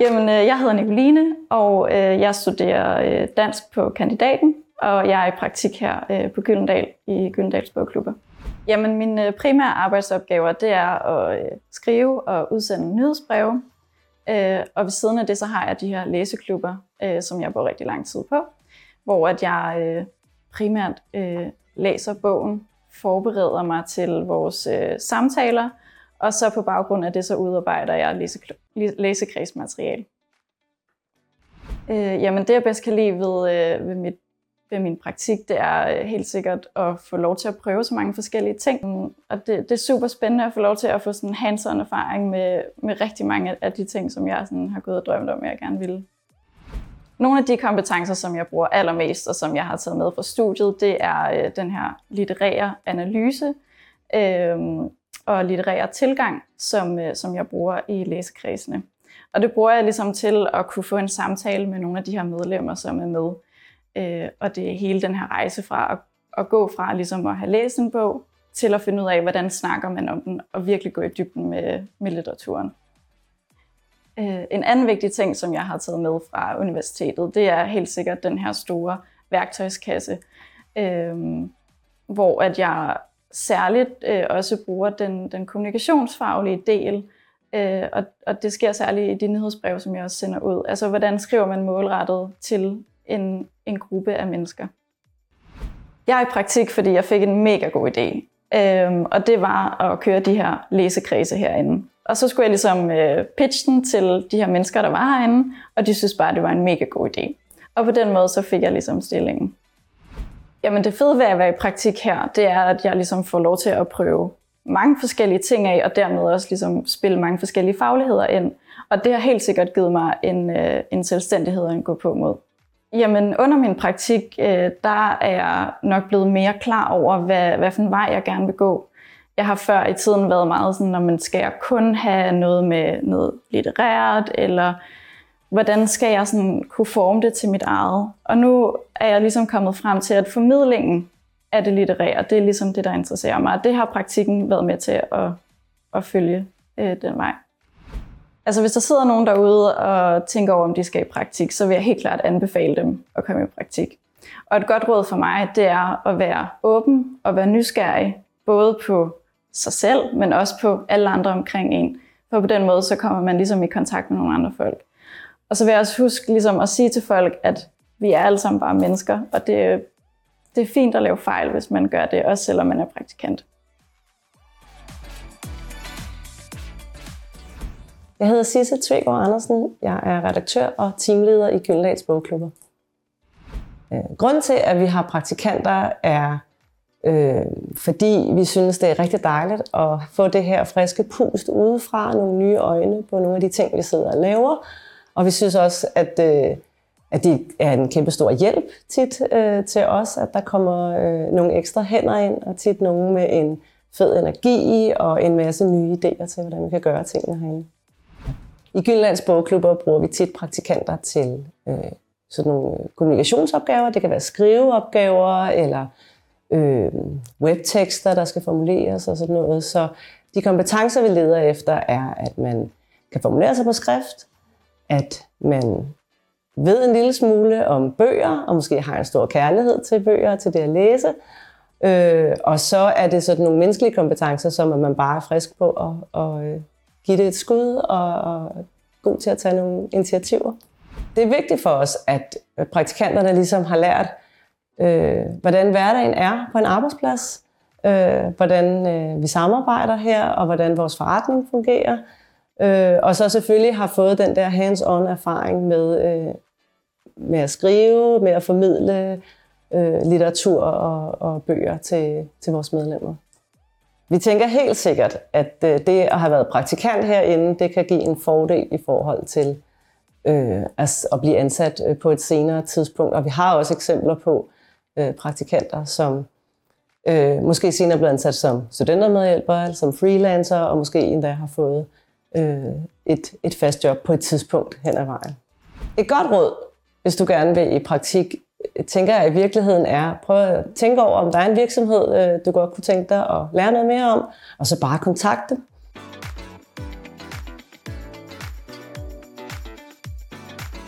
Jamen, øh, jeg hedder Nicoline, og øh, jeg studerer øh, dansk på kandidaten, og jeg er i praktik her på Gyldendal i Gyldendals Bogklubber. Jamen, mine primære arbejdsopgaver, det er at skrive og udsende nyhedsbreve, og ved siden af det, så har jeg de her læseklubber, som jeg bruger rigtig lang tid på, hvor at jeg primært læser bogen, forbereder mig til vores samtaler, og så på baggrund af det, så udarbejder jeg læsekredsmateriale. Øh, jamen det, jeg bedst kan lide ved, øh, ved, mit, ved min praktik, det er øh, helt sikkert at få lov til at prøve så mange forskellige ting. Og det, det er super spændende at få lov til at få sådan hands-on erfaring med, med rigtig mange af de ting, som jeg sådan har gået og drømt om, jeg gerne ville. Nogle af de kompetencer, som jeg bruger allermest, og som jeg har taget med fra studiet, det er øh, den her litterære analyse. Øh, og litterær tilgang, som, øh, som jeg bruger i læsekredsene. Og det bruger jeg ligesom til at kunne få en samtale med nogle af de her medlemmer, som er med. Øh, og det er hele den her rejse fra at, at gå fra ligesom at have læst en bog, til at finde ud af, hvordan snakker man om den, og virkelig gå i dybden med, med litteraturen. Øh, en anden vigtig ting, som jeg har taget med fra universitetet, det er helt sikkert den her store værktøjskasse, øh, hvor at jeg særligt øh, også bruger den, den kommunikationsfaglige del, øh, og, og det sker særligt i de nyhedsbrev, som jeg også sender ud. Altså, hvordan skriver man målrettet til en, en gruppe af mennesker? Jeg er i praktik, fordi jeg fik en mega god idé, øh, og det var at køre de her læsekredse herinde. Og så skulle jeg ligesom øh, pitche den til de her mennesker, der var herinde, og de synes bare, det var en mega god idé. Og på den måde så fik jeg ligesom stillingen. Jamen det fede ved at være i praktik her, det er, at jeg ligesom får lov til at prøve mange forskellige ting af, og dermed også ligesom spille mange forskellige fagligheder ind. Og det har helt sikkert givet mig en, øh, en selvstændighed at gå på mod. Jamen under min praktik, øh, der er jeg nok blevet mere klar over, hvad, hvad for en vej jeg gerne vil gå. Jeg har før i tiden været meget sådan, når man skal jeg kun have noget med noget litterært, eller hvordan skal jeg sådan kunne forme det til mit eget? Og nu er jeg ligesom kommet frem til, at formidlingen af det litterære, det er ligesom det, der interesserer mig. Og det har praktikken været med til at, at følge øh, den vej. Altså hvis der sidder nogen derude og tænker over, om de skal i praktik, så vil jeg helt klart anbefale dem at komme i praktik. Og et godt råd for mig, det er at være åben og være nysgerrig, både på sig selv, men også på alle andre omkring en. For på den måde, så kommer man ligesom i kontakt med nogle andre folk. Og så vil jeg også huske ligesom at sige til folk, at vi er alle sammen bare mennesker, og det, det er fint at lave fejl, hvis man gør det, også selvom man er praktikant. Jeg hedder Sisse Tvegård Andersen. Jeg er redaktør og teamleder i Gyldendals Bogklubber. Øh, grunden til, at vi har praktikanter, er øh, fordi vi synes, det er rigtig dejligt at få det her friske pust udefra, nogle nye øjne på nogle af de ting, vi sidder og laver, og vi synes også, at, øh, at det er en kæmpe stor hjælp tit øh, til os, at der kommer øh, nogle ekstra hænder ind, og tit nogen med en fed energi og en masse nye idéer til, hvordan vi kan gøre tingene herinde. I Gyllands Bogklubber bruger vi tit praktikanter til øh, sådan nogle øh, kommunikationsopgaver. Det kan være skriveopgaver eller øh, webtekster, der skal formuleres og sådan noget. Så de kompetencer, vi leder efter, er, at man kan formulere sig på skrift, at man ved en lille smule om bøger, og måske har en stor kærlighed til bøger og til det at læse. Øh, og så er det sådan nogle menneskelige kompetencer, som at man bare er frisk på at, at øh, give det et skud og, og god til at tage nogle initiativer. Det er vigtigt for os, at praktikanterne ligesom har lært, øh, hvordan hverdagen er på en arbejdsplads, øh, hvordan øh, vi samarbejder her, og hvordan vores forretning fungerer. Øh, og så selvfølgelig har fået den der hands-on erfaring med, øh, med at skrive, med at formidle øh, litteratur og, og bøger til, til vores medlemmer. Vi tænker helt sikkert, at øh, det at have været praktikant herinde, det kan give en fordel i forhold til øh, at, at blive ansat øh, på et senere tidspunkt. Og vi har også eksempler på øh, praktikanter, som øh, måske senere bliver ansat som studentermedhjælper, som freelancer, og måske endda har fået øh, øh, et, et fast job på et tidspunkt hen ad vejen. Et godt råd, hvis du gerne vil i praktik, tænker jeg i virkeligheden er, prøv at tænke over, om der er en virksomhed, øh, du godt kunne tænke dig at lære noget mere om, og så bare kontakte dem.